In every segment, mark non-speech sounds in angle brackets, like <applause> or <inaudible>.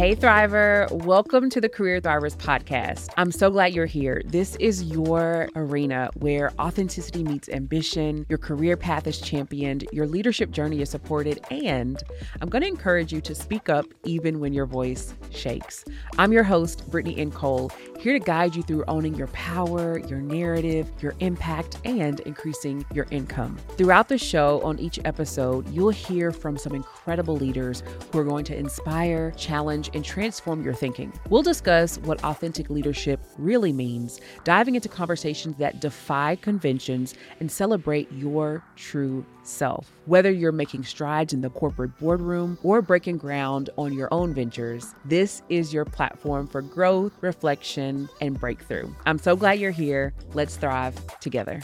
Hey, Thriver. Welcome to the Career Thrivers podcast. I'm so glad you're here. This is your arena where authenticity meets ambition, your career path is championed, your leadership journey is supported, and I'm going to encourage you to speak up even when your voice shakes. I'm your host, Brittany N. Cole, here to guide you through owning your power, your narrative, your impact, and increasing your income. Throughout the show, on each episode, you'll hear from some incredible leaders who are going to inspire, challenge, and transform your thinking. We'll discuss what authentic leadership really means, diving into conversations that defy conventions and celebrate your true self. Whether you're making strides in the corporate boardroom or breaking ground on your own ventures, this is your platform for growth, reflection, and breakthrough. I'm so glad you're here. Let's thrive together.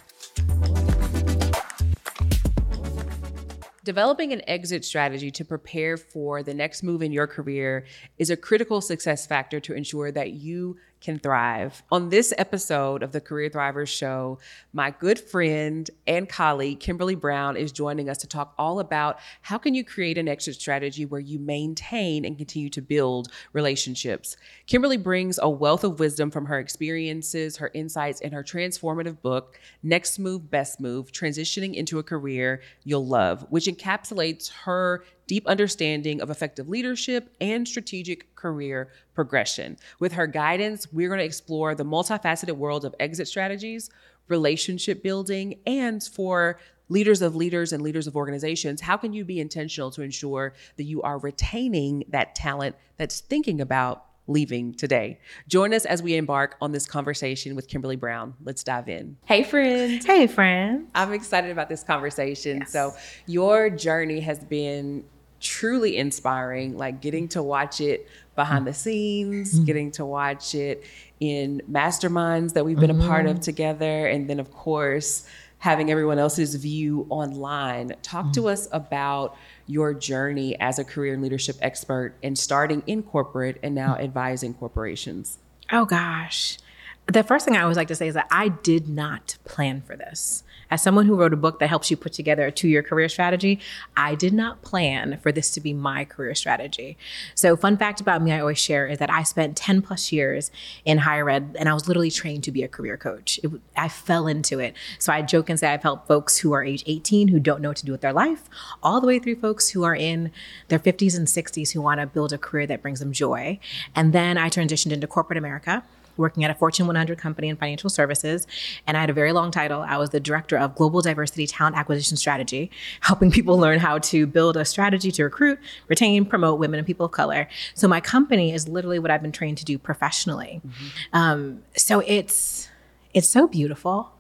Developing an exit strategy to prepare for the next move in your career is a critical success factor to ensure that you can thrive. On this episode of the Career Thrivers Show, my good friend and colleague Kimberly Brown is joining us to talk all about how can you create an exit strategy where you maintain and continue to build relationships. Kimberly brings a wealth of wisdom from her experiences, her insights, and her transformative book, Next Move, Best Move Transitioning into a Career You'll Love, which encapsulates her deep understanding of effective leadership and strategic career progression. With her guidance, we're going to explore the multifaceted world of exit strategies, relationship building, and for leaders of leaders and leaders of organizations, how can you be intentional to ensure that you are retaining that talent that's thinking about leaving today. Join us as we embark on this conversation with Kimberly Brown. Let's dive in. Hey, friend. Hey, friend. I'm excited about this conversation. Yes. So, your journey has been truly inspiring, like getting to watch it behind the scenes, mm-hmm. getting to watch it in masterminds that we've been mm-hmm. a part of mm-hmm. together, and then, of course, having everyone else's view online. Talk mm-hmm. to us about your journey as a career and leadership expert and starting in corporate and now advising corporations? Oh, gosh. The first thing I always like to say is that I did not plan for this. As someone who wrote a book that helps you put together a two year career strategy, I did not plan for this to be my career strategy. So, fun fact about me I always share is that I spent 10 plus years in higher ed and I was literally trained to be a career coach. It, I fell into it. So, I joke and say I've helped folks who are age 18 who don't know what to do with their life, all the way through folks who are in their 50s and 60s who want to build a career that brings them joy. And then I transitioned into corporate America working at a Fortune 100 company in financial services. And I had a very long title. I was the director of global diversity talent acquisition strategy, <laughs> helping people learn how to build a strategy to recruit, retain, promote women and people of color. So my company is literally what I've been trained to do professionally. Mm-hmm. Um, so it's it's so beautiful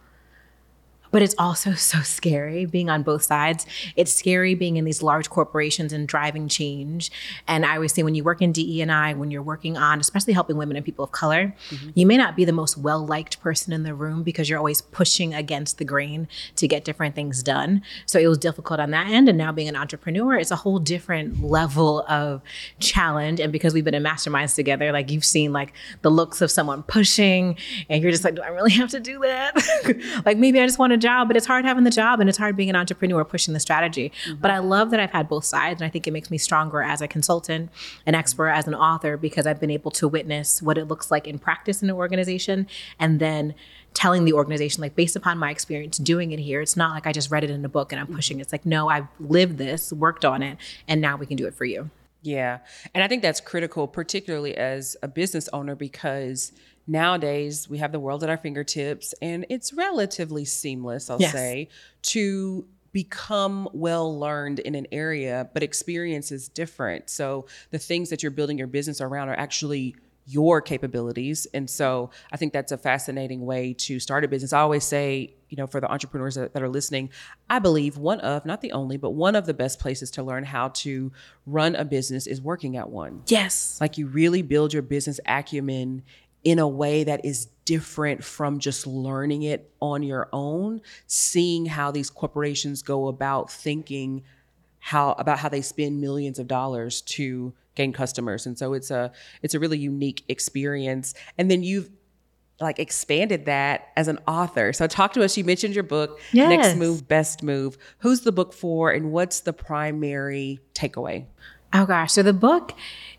but it's also <laughs> so scary being on both sides. It's scary being in these large corporations and driving change. And I always say when you work in DE and I, when you're working on, especially helping women and people of color, mm-hmm. you may not be the most well-liked person in the room because you're always pushing against the grain to get different things done. So it was difficult on that end. And now being an entrepreneur, it's a whole different level of challenge. And because we've been in masterminds together, like you've seen like the looks of someone pushing and you're just like, do I really have to do that? <laughs> like maybe I just want to job, but it's hard having the job and it's hard being an entrepreneur pushing the strategy. Mm-hmm. But I love that I've had both sides. And I think it makes me stronger as a consultant, an expert, as an author, because I've been able to witness what it looks like in practice in an organization and then telling the organization like based upon my experience doing it here it's not like i just read it in a book and i'm mm-hmm. pushing it's like no i've lived this worked on it and now we can do it for you yeah and i think that's critical particularly as a business owner because nowadays we have the world at our fingertips and it's relatively seamless, I'll yes. say, to become well learned in an area, but experience is different. So the things that you're building your business around are actually your capabilities. And so I think that's a fascinating way to start a business. I always say, you know, for the entrepreneurs that, that, are listening, I believe one of, not the only, but one of the best places to learn how to run a business is working at one. Yes. Like you really build your business acumen in a way that is different from just learning it on your own, seeing how these corporations go about thinking how about how they spend millions of dollars to gain customers. And so it's a it's a really unique experience. And then you've like expanded that as an author. So talk to us. You mentioned your book, yes. Next Move, Best Move. Who's the book for and what's the primary takeaway? Oh gosh. So the book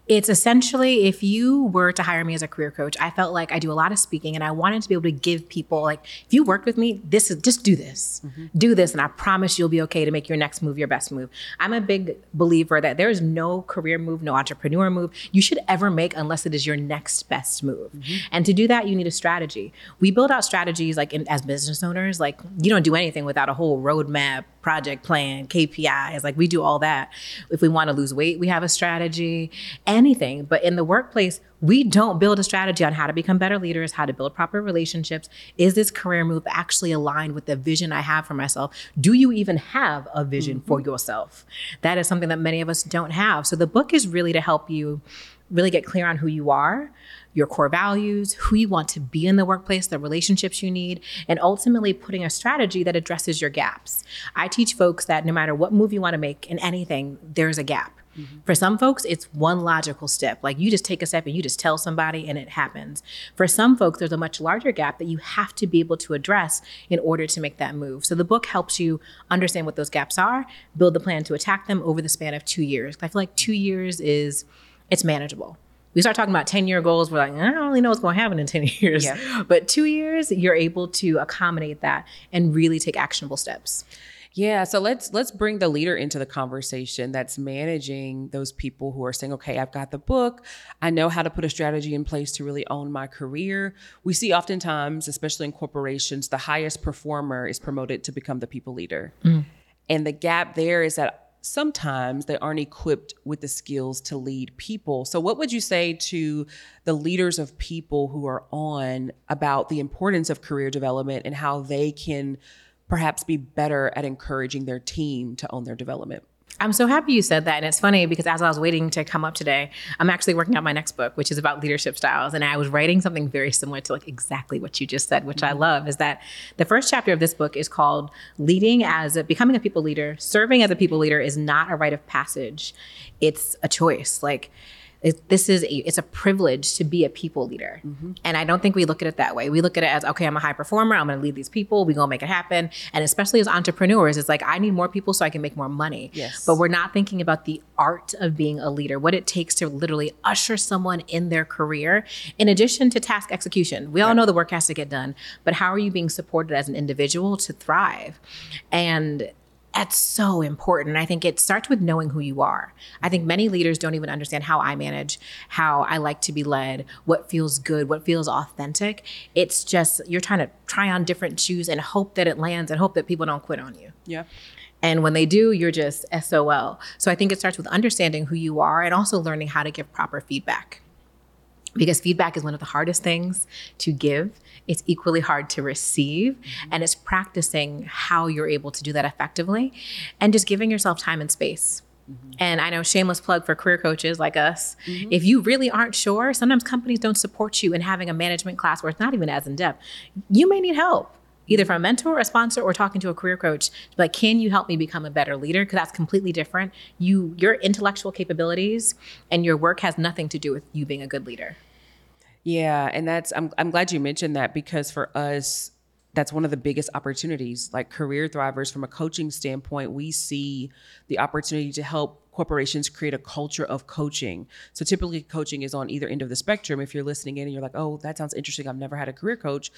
It's essentially if you were to hire me as a career coach, I felt like I do a lot of speaking and I wanted to be able to give people like if you work with me, this is just do this. Mm-hmm. Do this and I promise you'll be okay to make your next move your best move. I'm a big believer that there is no career move, no entrepreneur move you should ever make unless it is your next best move. Mm-hmm. And to do that, you need a strategy. We build out strategies like in, as business owners, like you don't do anything without a whole roadmap, project plan, KPIs. Like we do all that. If we want to lose weight, we have a strategy. And anything. But in the workplace, we don't build a strategy on how to become better leaders, how to build proper relationships. Is this career move actually aligned with the vision I have for myself? Do you even have a vision mm-hmm. for yourself? That is something that many of us don't have. So the book is really to help you really get clear on who you are, your core values, who you want to be in the workplace, the relationships you need, and ultimately putting a strategy that addresses your gaps. I teach folks that no matter what move you want to make in anything, there's a gap. Mm-hmm. For some folks, it's one logical step. Like you just take a step and you just tell somebody and it happens. For some folks, there's a much larger gap that you have to be able to address in order to make that move. So the book helps you understand what those gaps are, build the plan to attack them over the span of two years. I feel like two years is it's manageable we start talking about 10 year goals we're like i don't really know what's going to happen in 10 <laughs> years yeah. but two years you're able to accommodate that and really take actionable steps yeah, so let's let's bring the leader into the conversation that's managing those people who are saying, "Okay, I've got the book. I know how to put a strategy in place to really own my career." We see oftentimes, especially in corporations, the highest performer is promoted to become the people leader. Mm. And the gap there is that sometimes they aren't equipped with the skills to lead people. So, what would you say to the leaders of people who are on about the importance of career development and how they can perhaps be better at encouraging their team to own their development. I'm so happy you said that. And it's funny because as I was waiting to come up today, I'm actually working on my next book, which is about leadership styles. And I was writing something very similar to like exactly what you just said, which mm-hmm. I love, is that the first chapter of this book is called Leading as a Becoming a People Leader. Serving as a people leader is not a rite of passage. It's a choice. Like it, this is a, it's a privilege to be a people leader. Mm-hmm. and i don't think we look at it that way. We look at it as okay i'm a high performer. I'm going to lead these people. We're going to make it happen. And especially as entrepreneurs it's like i need more people so i can make more money. Yes. but we're not thinking about the art of being a leader what it takes to literally usher someone in their career in addition to task execution. We all know the work has to get done but how are you being supported as an individual to thrive? And that's so important. I think it starts with knowing who you are. I think many leaders don't even understand how I manage, how I like to be led, what feels good, what feels authentic. It's just you're trying to try on different shoes and hope that it lands and hope that people don't quit on you. Yeah. And when they do, you're just SOL. So I think it starts with understanding who you are and also learning how to give proper feedback because feedback is one of the hardest things to give. It's equally hard to receive. Mm-hmm. And it's practicing how you're able to do that effectively and just giving yourself time and space. Mm-hmm. And I know shameless plug for career coaches like us. Mm-hmm. If you really aren't sure, sometimes companies don't support you in having a management class where it's not even as in depth. You may need help either from a mentor, a sponsor, or talking to a career coach. Like, can you help me become a better leader? Because that's completely different. You, your intellectual capabilities and your work has nothing to do with you being a good leader. Yeah, and that's I'm I'm glad you mentioned that because for us that's one of the biggest opportunities like career thrivers from a coaching standpoint we see the opportunity to help corporations create a culture of coaching so typically coaching is on either end of the spectrum if you're listening in and you're like oh that sounds interesting i've never had a career coach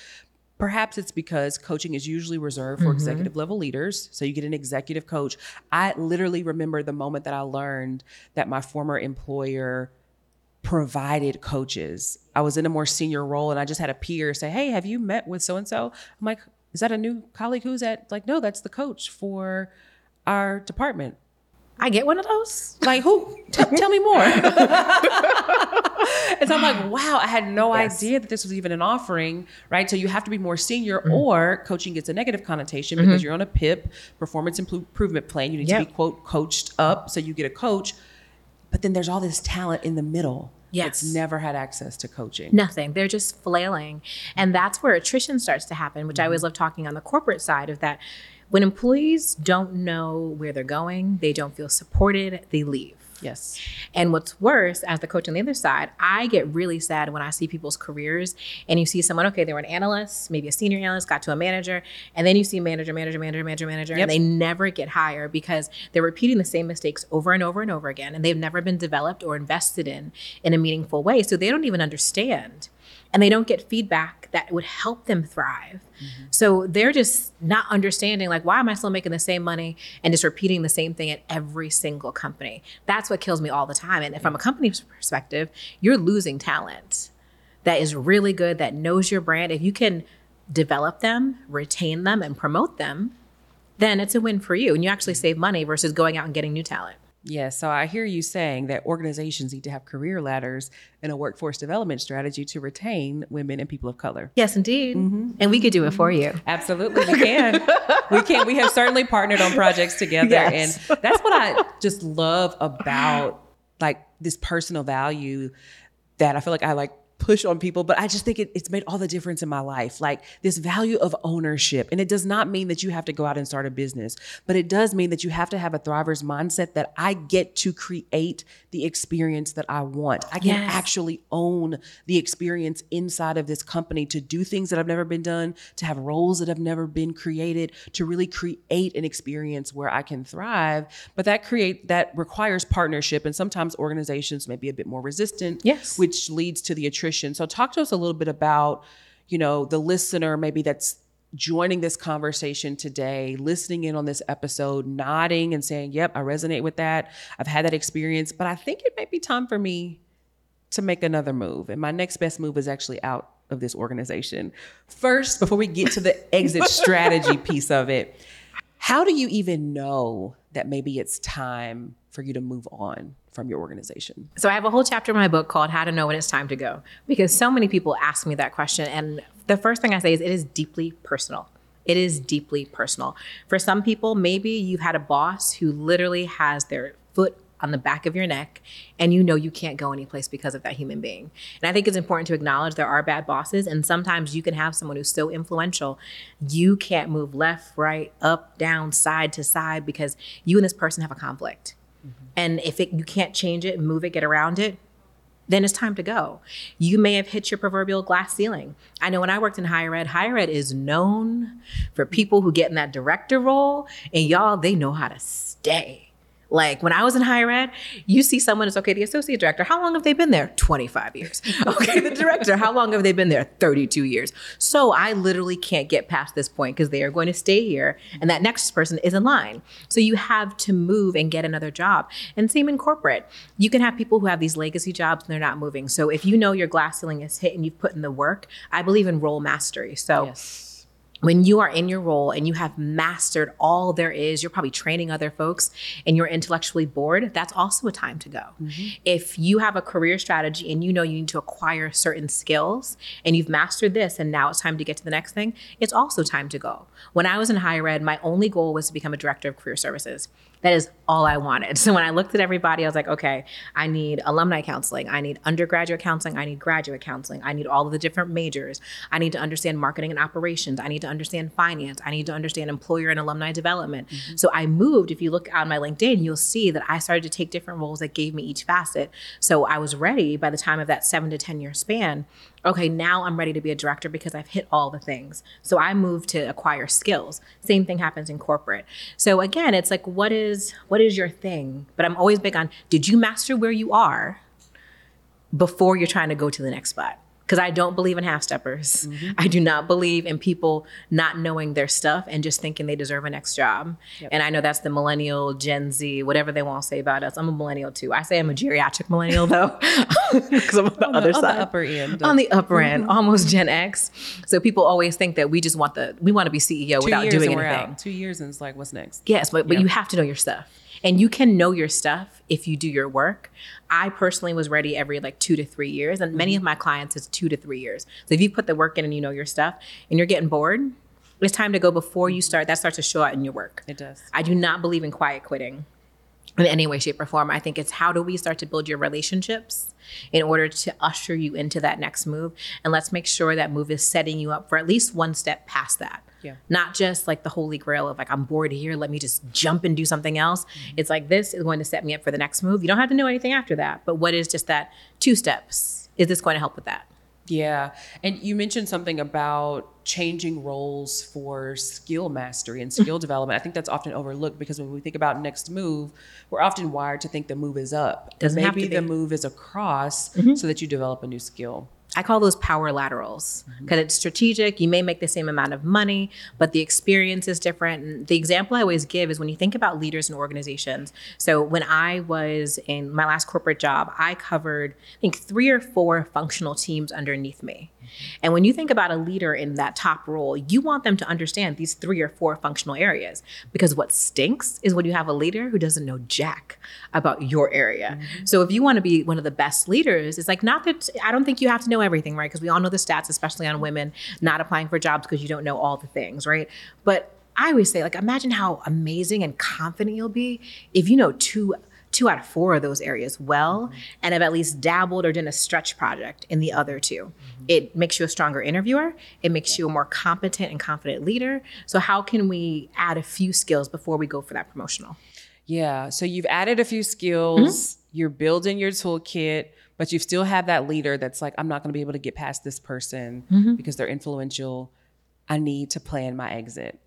Perhaps it's because coaching is usually reserved for mm-hmm. executive level leaders. So you get an executive coach. I literally remember the moment that I learned that my former employer provided coaches. I was in a more senior role and I just had a peer say, Hey, have you met with so and so? I'm like, Is that a new colleague who's at? Like, no, that's the coach for our department. I get one of those? Like, who? T- tell me more. <laughs> and so I'm like, wow, I had no yes. idea that this was even an offering, right? So you have to be more senior, mm-hmm. or coaching gets a negative connotation because mm-hmm. you're on a PIP, performance improvement plan. You need yep. to be, quote, coached up. So you get a coach. But then there's all this talent in the middle. Yes. It's never had access to coaching. Nothing. They're just flailing. And that's where attrition starts to happen, which mm-hmm. I always mm-hmm. love talking on the corporate side of that. When employees don't know where they're going, they don't feel supported, they leave. Yes. And what's worse, as the coach on the other side, I get really sad when I see people's careers and you see someone, okay, they were an analyst, maybe a senior analyst, got to a manager, and then you see manager, manager, manager, manager, manager, Yep. and they never get higher because they're repeating the same mistakes over and over and over again, and they've never been developed or invested in in a meaningful way. So they don't even understand. And they don't get feedback that would help them thrive. Mm-hmm. So they're just not understanding, like, why am I still making the same money and just repeating the same thing at every single company? That's what kills me all the time. And from a company's perspective, you're losing talent that is really good, that knows your brand. If you can develop them, retain them, and promote them, then it's a win for you. And you actually mm-hmm. save money versus going out and getting new talent. Yeah, so I hear you saying that organizations need to have career ladders and a workforce development strategy to retain women and people of color. Yes, indeed. Mm-hmm, and we could do it for mm-hmm. you. Absolutely, we can. we can. We have certainly partnered on projects together, Yes. and that's what I just love about like this personal value that I feel like I like push on people, but I just think it, it's made all the difference in my life. Like this value of ownership. And it does not mean that you have to go out and start a business, but it does mean that you have to have a thriver's mindset that I get to create the experience that I want. I can Yes. actually own the experience inside of this company to do things that have never been done, to have roles that have never been created, to really create an experience where I can thrive. But that create that requires partnership and sometimes organizations may be a bit more resistant, Yes. which leads to the attrition. So talk to us a little bit about, you know, the listener maybe that's joining this conversation today, listening in on this episode, nodding and saying, "Yep, I resonate with that. I've had that experience, but I think it might be time for me to make another move. And my next best move is actually out of this organization. First, before we get to the exit <laughs> strategy piece of it, how do you even know that maybe it's time for you to move on from your organization? So I have a whole chapter in my book called How to Know When It's Time to Go because so many people ask me that question. And the first thing I say is it is deeply personal. It is deeply personal. For some people, maybe you've had a boss who literally has their foot on the back of your neck and you know you can't go anyplace because of that human being. And I think it's important to acknowledge there are bad bosses and sometimes you can have someone who's so influential you can't move left, right, up, down, side to side because you and this person have a conflict. And if it, you can't change it, move it, get around it, then it's time to go. You may have hit your proverbial glass ceiling. I know when I worked in higher ed, higher ed is known for people who get in that director role, and y'all, they know how to stay. Like when I was in higher ed, you see someone is okay, the associate director, how long have they been there? 25 years. <laughs> Okay, the director, how long have they been there? 32 years. So I literally can't get past this point because they are going to stay here and that next person is in line. So you have to move and get another job. And same in corporate. You can have people who have these legacy jobs and they're not moving. So if you know your glass ceiling is hit and you've put in the work, I believe in role mastery. So Yes. When you are in your role and you have mastered all there is, you're probably training other folks and you're intellectually bored, that's also a time to go. Mm-hmm. If you have a career strategy and you know you need to acquire certain skills and you've mastered this and now it's time to get to the next thing, it's also time to go. When I was in higher ed, my only goal was to become a director of career services. That is all I wanted. <laughs> So when I looked at everybody, I was like, okay, I need alumni counseling. I need undergraduate counseling. I need graduate counseling. I need all of the different majors. I need to understand marketing and operations. I need to understand finance. I need to understand employer and alumni development. Mm-hmm. So I moved. If you look on my LinkedIn, you'll see that I started to take different roles that gave me each facet. So I was ready by the time of that seven to 10 year span okay, now I'm ready to be a director because I've hit all the things. So I move to acquire skills. Same thing happens in corporate. So again, it's like what is what is your thing? But I'm always big on did you master where you are before you're trying to go to the next spot? Because I don't believe in half steppers. Mm-hmm. I do not believe in people not knowing their stuff and just thinking they deserve a next job. And I know that's the millennial, Gen Z, whatever they want to say about us. I'm a millennial too. I say I'm a geriatric millennial though, <laughs> because I'm on the other on side the upper end. on the upper <laughs> end, almost Gen X. So people always think that we just want the we want to be CEO Two without doing anything. Two years and it's like, what's next? Yes, but, but you have to know your stuff. And you can know your stuff if you do your work. I personally was ready every like two to three years. And many of mm-hmm. my clients is two to three years. So if you put the work in and you know your stuff and you're getting bored, it's time to go before you mm-hmm. start. That starts to show out in your work. It does. I do not believe in quiet quitting. In any way, shape, or form. I think it's how do we start to build your relationships in order to usher you into that next move? And let's make sure that move is setting you up for at least one step past that. Yeah. Not just like the holy grail of like, I'm bored here, let me just jump and do something else. Mm-hmm. It's like, this is going to set me up for the next move. You don't have to know anything after that, but what is just that two steps? Is this going to help with that? Yeah. And you mentioned something about changing roles for skill mastery and skill <laughs> development. I think that's often overlooked because when we think about next move, we're often wired to think the move is up. Doesn't Maybe the move is across mm-hmm. so that you develop a new skill. I call those power laterals because mm-hmm. it's strategic. You may make the same amount of money, but the experience is different. And the example I always give is when you think about leaders and organizations. So when I was in my last corporate job, I covered, I think, three or four functional teams underneath me. And when you think about a leader in that top role, you want them to understand these three or four functional areas because what stinks is when you have a leader who doesn't know jack about your area. Mm-hmm. So if you want to be one of the best leaders, it's like not that I don't think you have to know everything, right? Because we all know the stats, especially on women not applying for jobs because you don't know all the things, right? But I always say, like, imagine how amazing and confident you'll be if you know two two out of four of those areas well mm-hmm. and have at least dabbled or done a stretch project in the other 2 mm-hmm. It makes you a stronger interviewer. It makes you a more competent and confident leader. So, how can we add a few skills before we go for that promotional? Yeah. So, you've added a few skills, mm-hmm. you're building your toolkit, but you still have that leader that's like, I'm not going to be able to get past this person mm-hmm. because they're influential. I need to plan my exit.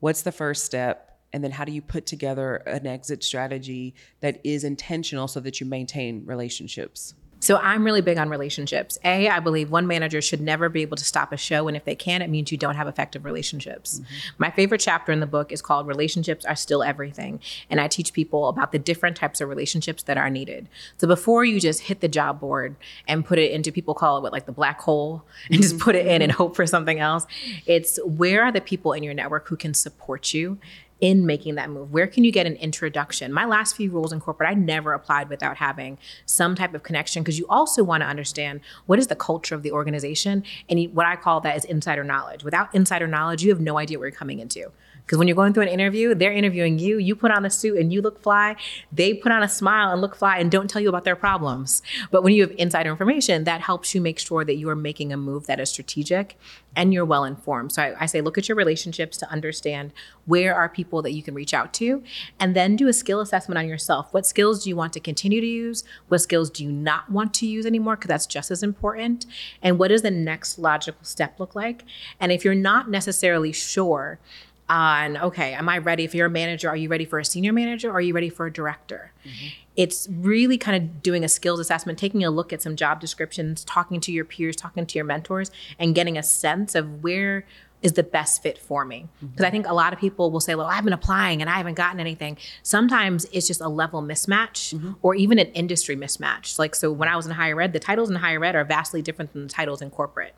What's the first step? and then how do you put together an exit strategy that is intentional so that you maintain relationships so I'm really big on relationships. A, I believe one manager should never be able to stop a show. And if they can, it means you don't have effective relationships. Mm-hmm. My favorite chapter in the book is called Relationships Are Still Everything. And I teach people about the different types of relationships that are needed. So before you just hit the job board and put it into people call it what like the black hole <laughs> and just put it in and hope for something else, it's where are the people in your network who can support you in making that move? Where can you get an introduction? My last few roles in corporate, I never applied without having some type of connection because you also want to understand what is the culture of the organization. And what I call that is insider knowledge. Without insider knowledge, you have no idea what you're coming into. Because when you're going through an interview, they're interviewing you, you put on a suit and you look fly. They put on a smile and look fly and don't tell you about their problems. But when you have insider information, that helps you make sure that you are making a move that is strategic and you're well informed. So I, I say, look at your relationships to understand where are people that you can reach out to, and then do a skill assessment on yourself. What skills do you want to continue to use? What skills do you not want to use anymore? Because that's just as important. And what does the next logical step look like? And if you're not necessarily sure, on okay am i ready? If you're a manager are you ready for a senior manager? Or are you ready for a director? Mm-hmm. it's really kind of doing a skills assessment taking a look at some job descriptions talking to your peers talking to your mentors and getting a sense of where is the best fit for me. Because mm-hmm. i think a lot of people will say well i've been applying and i haven't gotten anything. Sometimes it's just a level mismatch mm-hmm. or even an industry mismatch. Like so when i was in higher ed the titles in higher ed are vastly different than the titles in corporate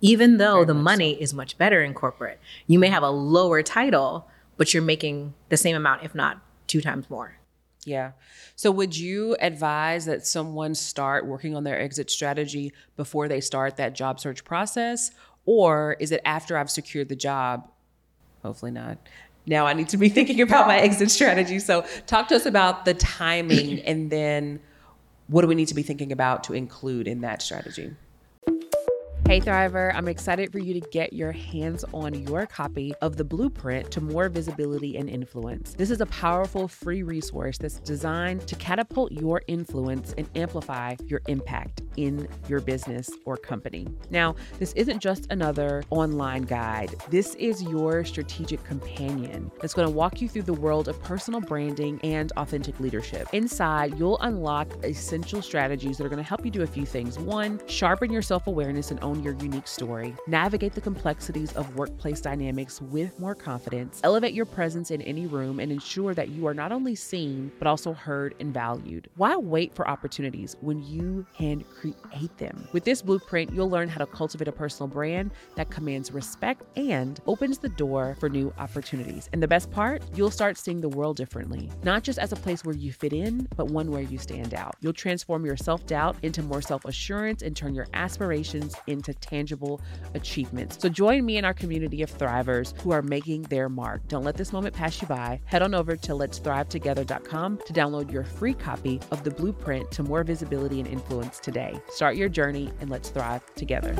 even though Very the money so. is much better in corporate. You may have a lower title, but you're making the same amount, if not two times more. Yeah. So, would you advise that someone start working on their exit strategy before they start that job search process? Or is it after I've secured the job? Hopefully not. Now I need to be <laughs> thinking about my exit strategy. So, talk to us about the timing <coughs> and then what do we need to be thinking about to include in that strategy? Hey Thriver, I'm excited for you to get your hands on your copy of the blueprint to more visibility and influence. This is a powerful free resource that's designed to catapult your influence and amplify your impact in your business or company. Now, this isn't just another online guide, this is your strategic companion that's going to walk you through the world of personal branding and authentic leadership. Inside, you'll unlock essential strategies that are going to help you do a few things. One, sharpen your self awareness and own own your unique story, navigate the complexities of workplace dynamics with more confidence, elevate your presence in any room, and ensure that you are not only seen, but also heard and valued. Why wait for opportunities when you can create them. With this blueprint, you'll learn how to cultivate a personal brand that commands respect and opens the door for new opportunities. And the best part, you'll start seeing the world differently, not just as a place where you fit in, but one where you stand out. You'll transform your self doubt into more self assurance and turn your aspirations into tangible achievements. So join me in our community of thrivers who are making their mark. Don't let this moment pass you by. Head on over to letsThriveTogether.com to download your free copy of the blueprint to more visibility and influence today. Start your journey and let's thrive together.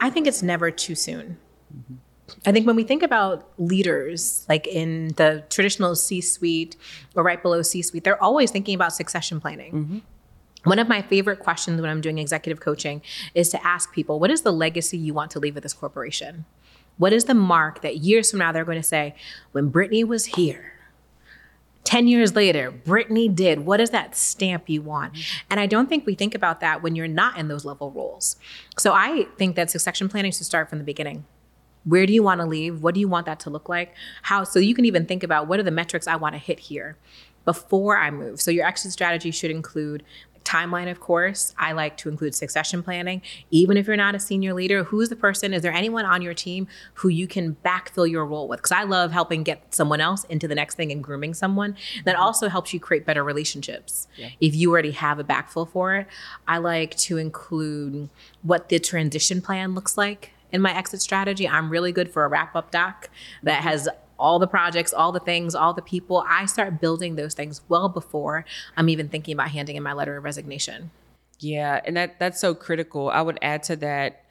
I think it's never too soon. Mm-hmm. I think when we think about leaders, like in the traditional C suite or right below C suite, they're always thinking about succession planning. Mm-hmm. One of my favorite questions when I'm doing executive coaching is to ask people, what is the legacy you want to leave with this corporation? What is the mark that years from now they're going to say, when Brittany was here, 10 years later, Brittany did. What is that stamp you want? And I don't think we think about that when you're not in those level roles. So I think that succession planning should start from the beginning. Where do you want to leave? What do you want that to look like? How so you can even think about what are the metrics I want to hit here before I move. So your exit strategy should include timeline, of course. I like to include succession planning. Even if you're not a senior leader, who's the person? Is there anyone on your team who you can backfill your role with? Because I love helping get someone else into the next thing and grooming someone. That mm-hmm. also helps you create better relationships. Yeah. If you already have a backfill for it, I like to include what the transition plan looks like in my exit strategy. I'm really good for a wrap up doc that has all the projects, all the things, all the people. I start building those things well before I'm even thinking about handing in my letter of resignation. Yeah, and that that's so critical. I would add to that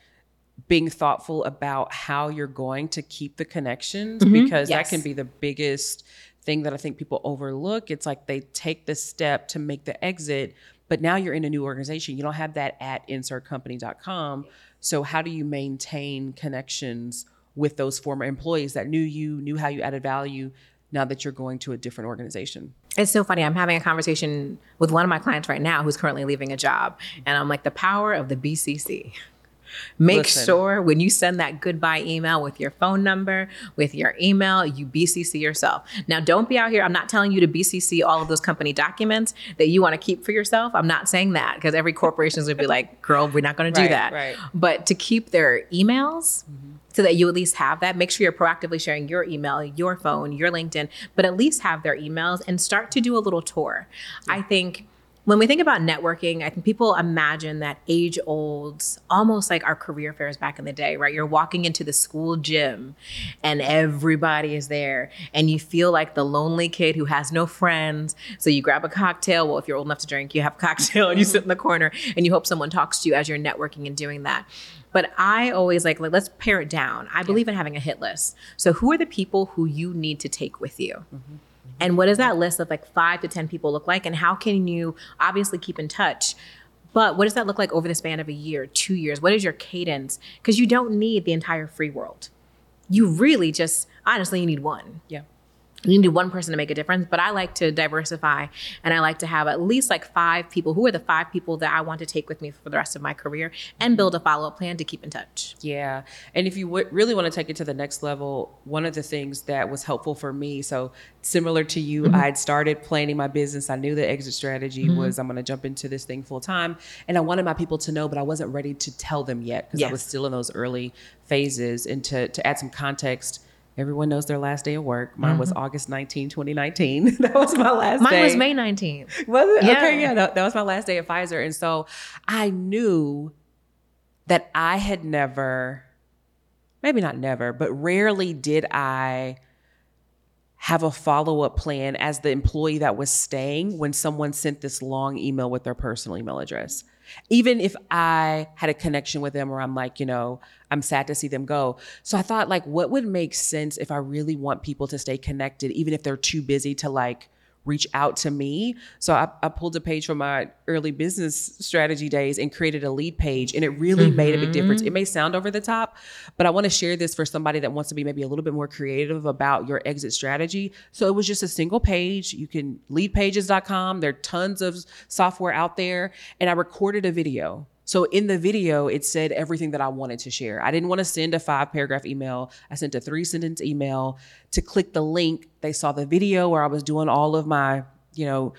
being thoughtful about how you're going to keep the connections mm-hmm. because yes. that can be the biggest thing that I think people overlook. It's like they take the step to make the exit, but now you're in a new organization. You don't have that at insertcompany.com. So how do you maintain connections with those former employees that knew you, knew how you added value now that you're going to a different organization? It's so funny. I'm having a conversation with one of my clients right now who's currently leaving a job. And I'm like, the power of the BCC. Make Listen. sure when you send that goodbye email with your phone number, with your email, you BCC yourself. Now, don't be out here. I'm not telling you to BCC all of those company documents that you want to keep for yourself. I'm not saying that because every corporation is going to be like, <laughs> girl, we're not going to do right, that. Right. But to keep their emails, mm-hmm so that you at least have that. Make sure you're proactively sharing your email, your phone, your LinkedIn, but at least have their emails and start to do a little tour. Yeah. I think when we think about networking, I think people imagine that age olds, almost like our career fairs back in the day, right? You're walking into the school gym and everybody is there, and you feel like the lonely kid who has no friends. So you grab a cocktail. Well, if you're old enough to drink, you have a cocktail and you sit in the corner and you hope someone talks to you as you're networking and doing that. But I always like, like let's pare it down. I believe in having a hit list. So who are the people who you need to take with you? Mm-hmm. And what does that list of like five to 10 people look like? And how can you obviously keep in touch? But what does that look like over the span of a year, two years? What is your cadence? Because you don't need the entire free world. You really just, honestly, you need one. Yeah you need one person to make a difference but i like to diversify and i like to have at least like five people who are the five people that i want to take with me for the rest of my career and build a follow-up plan to keep in touch yeah and if you w- really want to take it to the next level one of the things that was helpful for me so similar to you mm-hmm. i'd started planning my business i knew the exit strategy mm-hmm. was i'm going to jump into this thing full time and i wanted my people to know but i wasn't ready to tell them yet because yes. i was still in those early phases and to, to add some context Everyone knows their last day of work. Mine mm-hmm. was August 19, 2019. <laughs> that was my last Mine day. Mine was May 19th. Was it? Yeah. Okay, yeah. That, that was my last day at Pfizer. And so I knew that I had never, maybe not never, but rarely did I have a follow up plan as the employee that was staying when someone sent this long email with their personal email address even if I had a connection with them or I'm like, you know, I'm sad to see them go. So I thought like what would make sense if I really want people to stay connected, even if they're too busy to like reach out to me. So I, I, pulled a page from my early business strategy days and created a lead page, and it really mm-hmm. made a big difference. It may sound over the top, but I want to share this for somebody that wants to be maybe a little bit more creative about your exit strategy. So it was just a single page. You can leadpages.com. There are tons of software out there, and I recorded a video. So in the video, it said everything that I wanted to share. I didn't want to send a five paragraph email. I sent a three sentence email. To click the link, they saw the video where I was doing all of my, you know,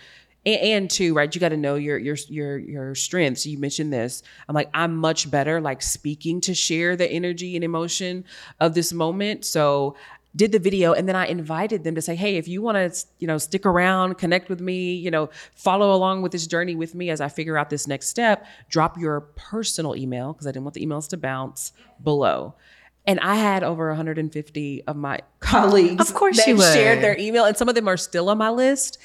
and, and right? You got to know your your your your strengths. You mentioned this. I'm like, I'm much better like speaking to share the energy and emotion of this moment. So did the video and then I invited them to say, "Hey, if you want to, you know, stick around, connect with me, you know, follow along with this journey with me as I figure out this next step, drop your personal email because I didn't want the emails to bounce below." And I had over 150 of my <laughs> colleagues Of course that shared their email and some of them are still on my list.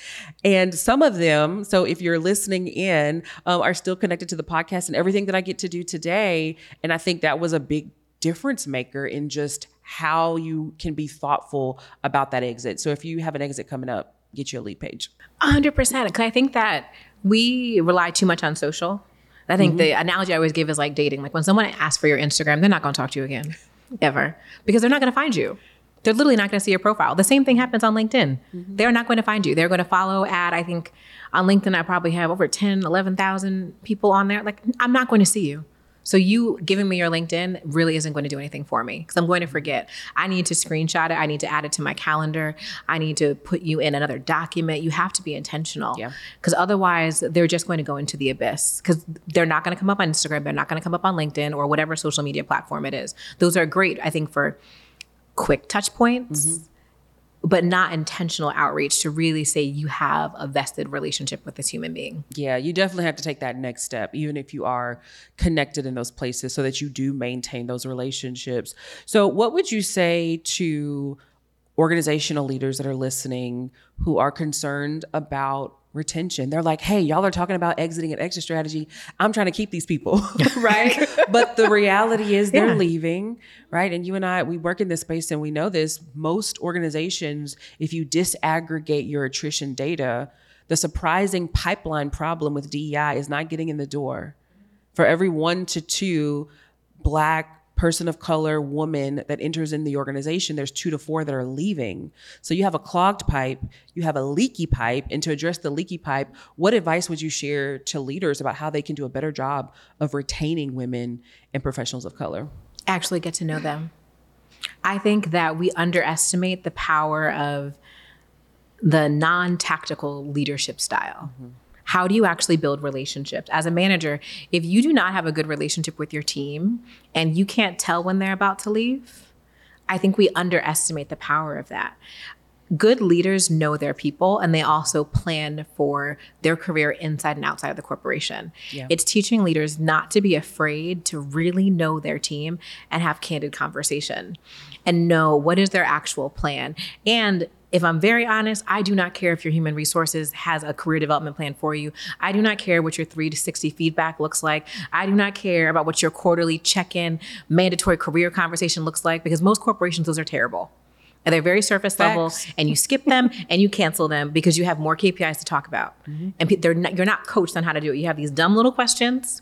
And some of them so if you're listening in um, are still connected to the podcast and everything that i get to do today. And i think that was a big difference maker in just how you can be thoughtful about that exit so if you have an exit coming up get your lead page hundred percent. Because I think that we rely too much on social. I think mm-hmm. the analogy I always give is like dating. Like when someone asks for your Instagram, they're not going to talk to you again, ever, because they're not going to find you. They're literally not going to see your profile. The same thing happens on LinkedIn. Mm-hmm. They're not going to find you. They're going to follow at, I think on LinkedIn, I probably have over 10, 11,000 people on there. Like, I'm not going to see you. So you giving me your LinkedIn really isn't going to do anything for me because I'm going to forget. I need to screenshot it. I need to add it to my calendar. I need to put you in another document. You have to be intentional. Yeah. Because otherwise, they're just going to go into the abyss because they're not going to come up on Instagram. They're not going to come up on LinkedIn or whatever social media platform it is. Those are great, I think, for quick touch points, mm-hmm. But not intentional outreach to really say you have a vested relationship with this human being. Yeah, you definitely have to take that next step, even if you are connected in those places, so that you do maintain those relationships. So, what would you say to organizational leaders that are listening who are concerned about retention? They're like, hey, y'all are talking about exiting an exit strategy. I'm trying to keep these people, <laughs> <laughs> right? but the reality is they're Yeah. leaving, right? And you and I, we work in this space and we know this. Most organizations, if you disaggregate your attrition data, the surprising pipeline problem with DEI is not getting in the door. For every one to two black person of color woman that enters in the organization there's two to four that are leaving so you have a clogged pipe you have a leaky pipe and to address the leaky pipe what advice would you share to leaders about how they can do a better job of retaining women and professionals of color actually get to know them. I think that we underestimate the power of the non tactical leadership style. Mm-hmm. How do you actually build relationships? As a manager, if you do not have a good relationship with your team and you can't tell when they're about to leave, I think we underestimate the power of that. Good leaders know their people and they also plan for their career inside and outside of the corporation. Yeah. It's teaching leaders not to be afraid to really know their team and have candid conversation and know what is their actual plan. And if I'm very honest, I do not care if your human resources has a career development plan for you. I do not care what your 3 to 60 feedback looks like. I do not care about what your quarterly check-in mandatory career conversation looks like because most corporations those are terrible. And they're very surface level, and you skip them <laughs> and you cancel them because you have more KPIs to talk about. Mm-hmm. And they're not, you're not coached on how to do it. You have these dumb little questions,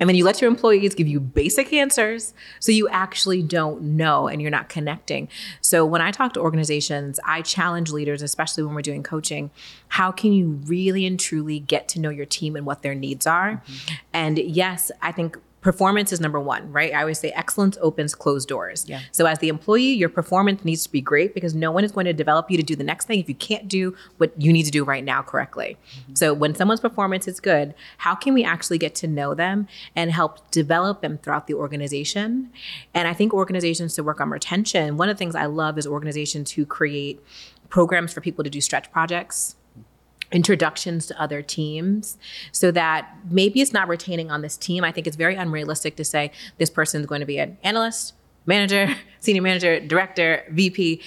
and then you let your employees give you basic answers, so you actually don't know and you're not connecting. So when I talk to organizations, I challenge leaders, especially when we're doing coaching, how can you really and truly get to know your team and what their needs are? Mm-hmm. And yes, I think performance is number one, right? I always say excellence opens closed doors. Yeah. So as the employee, your performance needs to be great because no one is going to develop you to do the next thing if you can't do what you need to do right now correctly. Mm-hmm. So when someone's performance is good, how can we actually get to know them and help develop them throughout the organization? And I think organizations to work on retention, one of the things I love is organizations who create programs for people to do stretch projects introductions to other teams so that maybe it's not retaining on this team. I think it's very unrealistic to say this person is going to be an analyst, manager, <laughs> senior manager, director, VP.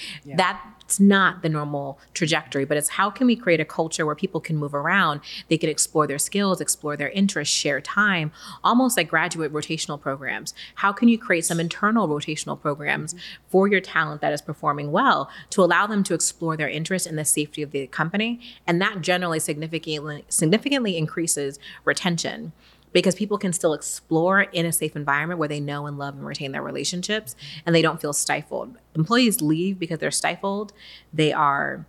That's not the normal trajectory, but it's how can we create a culture where people can move around, they can explore their skills, explore their interests, share time, almost like graduate rotational programs. How can you create some internal rotational programs for your talent that is performing well to allow them to explore their interests in the safety of the company? And that generally significantly significantly increases retention because people can still explore in a safe environment where they know and love and retain their relationships and they don't feel stifled. Employees leave because they're stifled, they are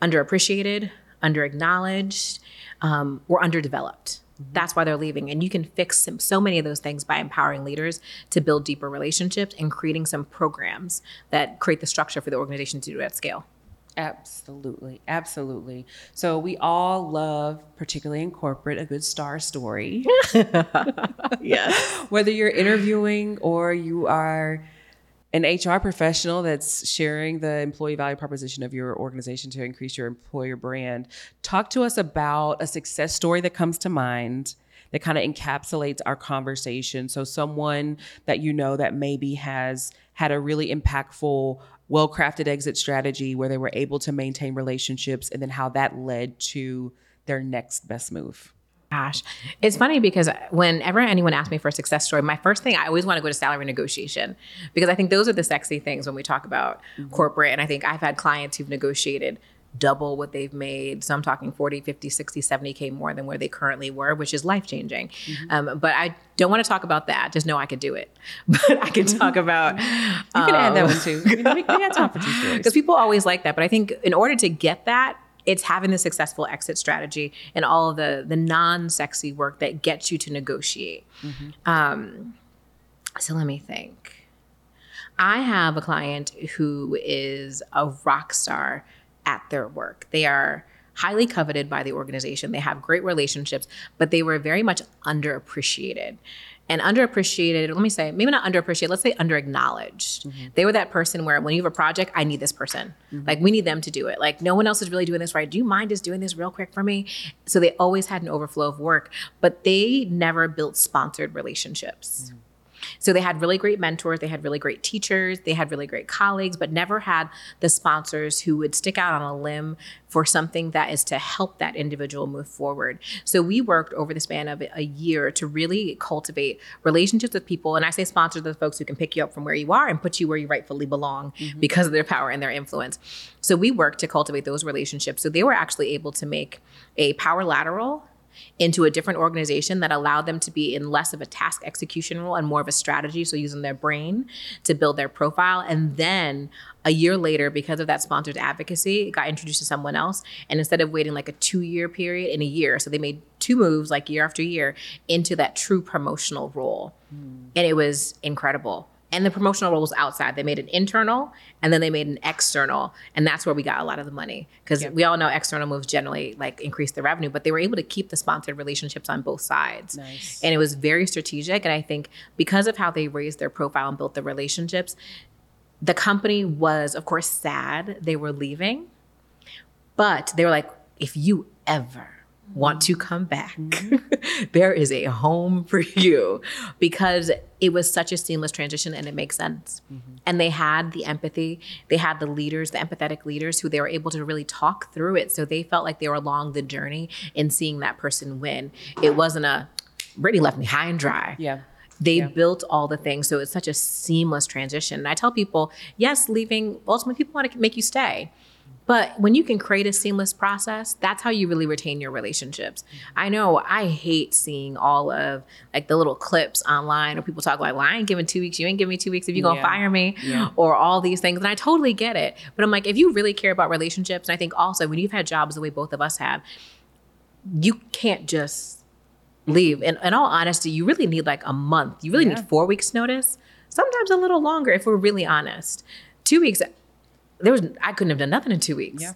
underappreciated, underacknowledged, um, or underdeveloped. That's why they're leaving. And you can fix so many of those things by empowering leaders to build deeper relationships and creating some programs that create the structure for the organization to do at scale. Absolutely. Absolutely. So we all love, particularly in corporate, a good star story. <laughs> yes. <laughs> Whether you're interviewing or you are an HR professional that's sharing the employee value proposition of your organization to increase your employer brand, talk to us about a success story that comes to mind that kind of encapsulates our conversation. So, someone that you know that maybe has had a really impactful, well crafted exit strategy where they were able to maintain relationships, and then how that led to their next best move. Gosh, it's funny because whenever anyone asks me for a success story, my first thing I always want to go to salary negotiation because I think those are the sexy things when we talk about mm-hmm. corporate. And I think I've had clients who've negotiated double what they've made. So I'm talking 40, 50, 60, 70K more than where they currently were, which is life changing. Mm-hmm. Um, but I don't want to talk about that. Just know I could do it. <laughs> But I can talk about. you can add that one too. we, we got time for two stories. <laughs> Because people always like that. But I think in order to get that, it's having the successful exit strategy and all of the the non-sexy work that gets you to negotiate. Mm-hmm. Um, so let me think. I have a client who is a rock star at their work. They are highly coveted by the organization. They have great relationships, but they were very much underappreciated and underappreciated. Let me say, maybe not underappreciated. Let's say underacknowledged. Mm-hmm. They were that person where when you have a project, I need this person. Mm-hmm. Like we need them to do it. Like no one else is really doing this right. Do you mind just doing this real quick for me? So they always had an overflow of work, but they never built sponsored relationships. Mm-hmm. So they had really great mentors, they had really great teachers, they had really great colleagues, but never had the sponsors who would stick out on a limb for something that is to help that individual move forward. So we worked over the span of a year to really cultivate relationships with people. And I say sponsors, are the folks who can pick you up from where you are and put you where you rightfully belong mm-hmm. because of their power and their influence. So we worked to cultivate those relationships. So they were actually able to make a power lateral into a different organization that allowed them to be in less of a task execution role and more of a strategy. So using their brain to build their profile. And then a year later, because of that sponsored advocacy, got introduced to someone else. And instead of waiting like a two year period, in a year, so they made two moves like year after year into that true promotional role. Mm. And it was incredible and the promotional role was outside. They made an internal and then they made an external, and that's where we got a lot of the money because yep. we all know external moves generally like increase the revenue, but they were able to keep the sponsored relationships on both sides, nice. and it was very strategic. And I think because of how they raised their profile and built the relationships, the company was of course sad they were leaving, but they were like, if you ever want to come back, mm-hmm. <laughs> there is a home for you because it was such a seamless transition and it makes sense. Mm-hmm. And they had the empathy, they had the leaders, the empathetic leaders who they were able to really talk through it. So they felt like they were along the journey in seeing that person win. It wasn't a Brittany left me high and dry. Yeah. They yeah. built all the things. So it's such a seamless transition. And I tell people, yes, leaving, ultimately, people want to make you stay. But when you can create a seamless process, that's how you really retain your relationships. I know I hate seeing all of like the little clips online where people talk like, well, I ain't giving two weeks, you ain't giving me two weeks if you're gonna yeah. fire me, yeah. or all these things. And I totally get it. But I'm like, if you really care about relationships, and I think also when you've had jobs the way both of us have, you can't just leave. And in all honesty, you really need like a month. You really yeah. need four weeks notice. Sometimes a little longer if we're really honest. Two weeks, there was I couldn't have done nothing in two weeks. Yeah.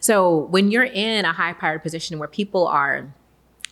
So when you're in a high powered position where people are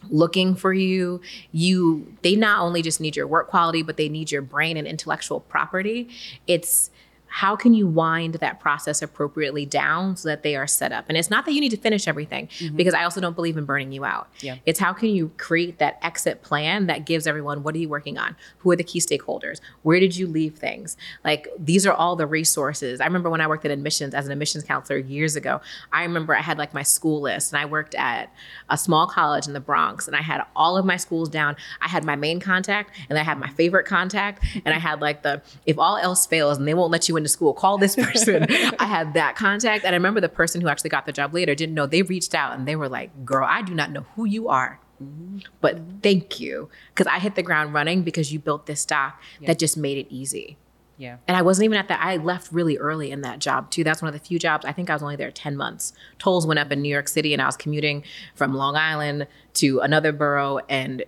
looking for you you they not only just need your work quality but they need your brain and intellectual property it's how can you wind that process appropriately down so that they are set up? And it's not that you need to finish everything mm-hmm. because I also don't believe in burning you out. Yeah. It's how can you create that exit plan that gives everyone what are you working on? Who are the key stakeholders? Where did you leave things? Like these are all the resources. I remember when I worked at admissions as an admissions counselor years ago, I remember I had like my school list and I worked at a small college in the Bronx and I had all of my schools down. I had my main contact and I had my favorite contact and I had like the if all else fails and they won't let you in to school, call this <laughs> person. I had that contact. And I remember the person who actually got the job later didn't know. They reached out and they were like, girl, I do not know who you are. Mm-hmm. But thank you. Because I hit the ground running because you built this stock yeah. that just made it easy. Yeah. And I wasn't even at that. I left really early in that job too. That's one of the few jobs. I think I was only there 10 months. Tolls went up in New York City and I was commuting from Long Island to another borough and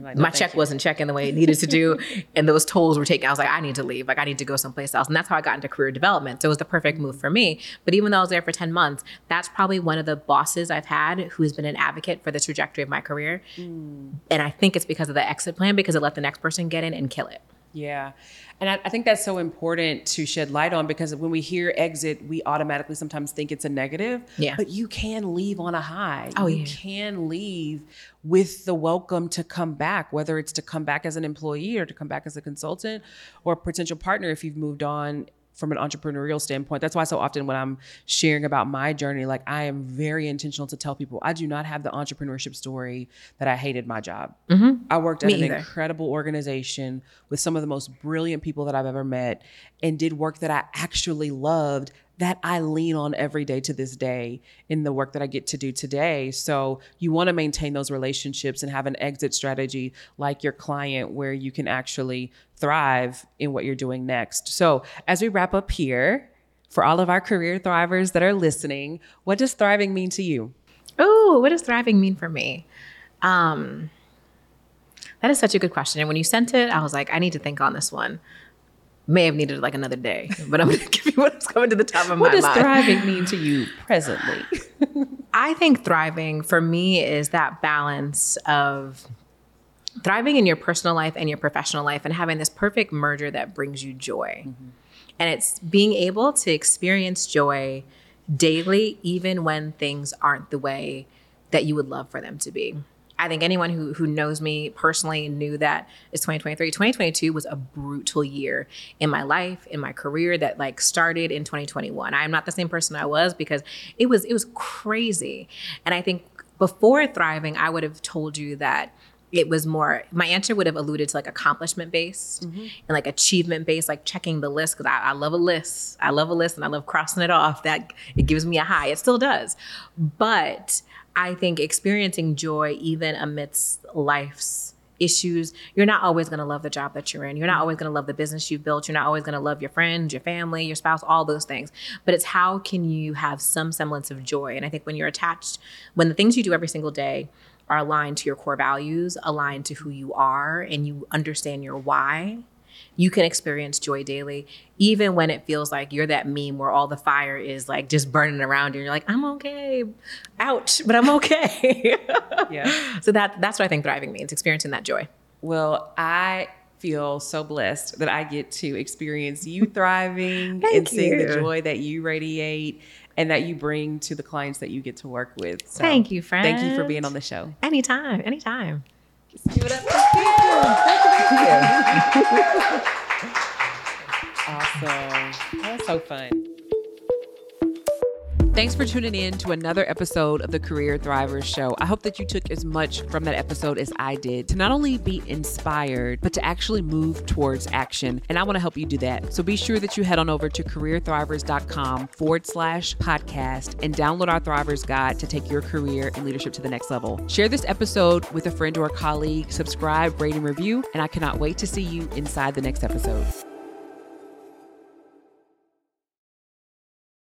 like, no, my check you. wasn't checking the way it needed to do, <laughs> and those tolls were taken. I was like, I need to leave. Like, I need to go someplace else, and that's how I got into career development. So it was the perfect move for me. But even though I was there for ten months, that's probably one of the bosses I've had who's been an advocate for the trajectory of my career, mm. and I think it's because of the exit plan because it let the next person get in and kill it. Yeah. And I, I, think that's so important to shed light on because when we hear exit, we automatically sometimes think it's a negative. Yeah. But you can leave on a high. Oh, you yeah. can leave with the welcome to come back, whether it's to come back as an employee or to come back as a consultant or a potential partner if you've moved on from an entrepreneurial standpoint. That's why so often when I'm sharing about my journey, like I am very intentional to tell people I do not have the entrepreneurship story that I hated my job. Mm-hmm. I worked at Me an either. incredible organization with some of the most brilliant people that I've ever met and did work that I actually loved that I lean on every day to this day in the work that I get to do today. So you want to maintain those relationships and have an exit strategy like your client where you can actually thrive in what you're doing next. So as we wrap up here, for all of our career thrivers that are listening, what does thriving mean to you? Oh, what does thriving mean for me? Um, that is such a good question. And when you sent it, I was like, I need to think on this one may have needed like another day, but I'm going <laughs> to give you what's coming to the top of what my mind. What does thriving mean to you presently? <laughs> I think thriving for me is that balance of thriving in your personal life and your professional life and having this perfect merger that brings you joy. Mm-hmm. And it's being able to experience joy daily, even when things aren't the way that you would love for them to be. I think anyone who who knows me personally knew that it's 2023. 2022 was a brutal year in my life, in my career that like started in 2021. I am not the same person I was because it was it was crazy. And I think before thriving, I would have told you that it was more my answer would have alluded to like accomplishment based mm-hmm. and like achievement based like checking the list because I, I, love a list i love a list and i love crossing it off that it gives me a high it still does but I think experiencing joy, even amidst life's issues, you're not always going to love the job that you're in. You're not always going to love the business you've built. You're not always going to love your friends, your family, your spouse, all those things. But it's how can you have some semblance of joy? And I think when you're attached, when the things you do every single day are aligned to your core values, aligned to who you are, and you understand your why, you can experience joy daily, even when it feels like you're that meme where all the fire is like just burning around you. And you're like, I'm okay. Ouch, but I'm okay. <laughs> yeah. So that that's what I think thriving means, experiencing that joy. Well, I feel so blessed that I get to experience you thriving and seeing the joy that you radiate and that you bring to the clients that you get to work with. So thank you, friend. Thank you for being on the show. Anytime, anytime. Give it up. Thank you. awesome. That was so fun. Thanks for tuning in to another episode of the Career Thrivers Show. I hope that you took as much from that episode as I did to not only be inspired, but to actually move towards action. And I want to help you do that. So be sure that you head on over to careerthrivers.com forward slash podcast and download our Thrivers Guide to take your career and leadership to the next level. Share this episode with a friend or a colleague, subscribe, rate, and review. And I cannot wait to see you inside the next episode.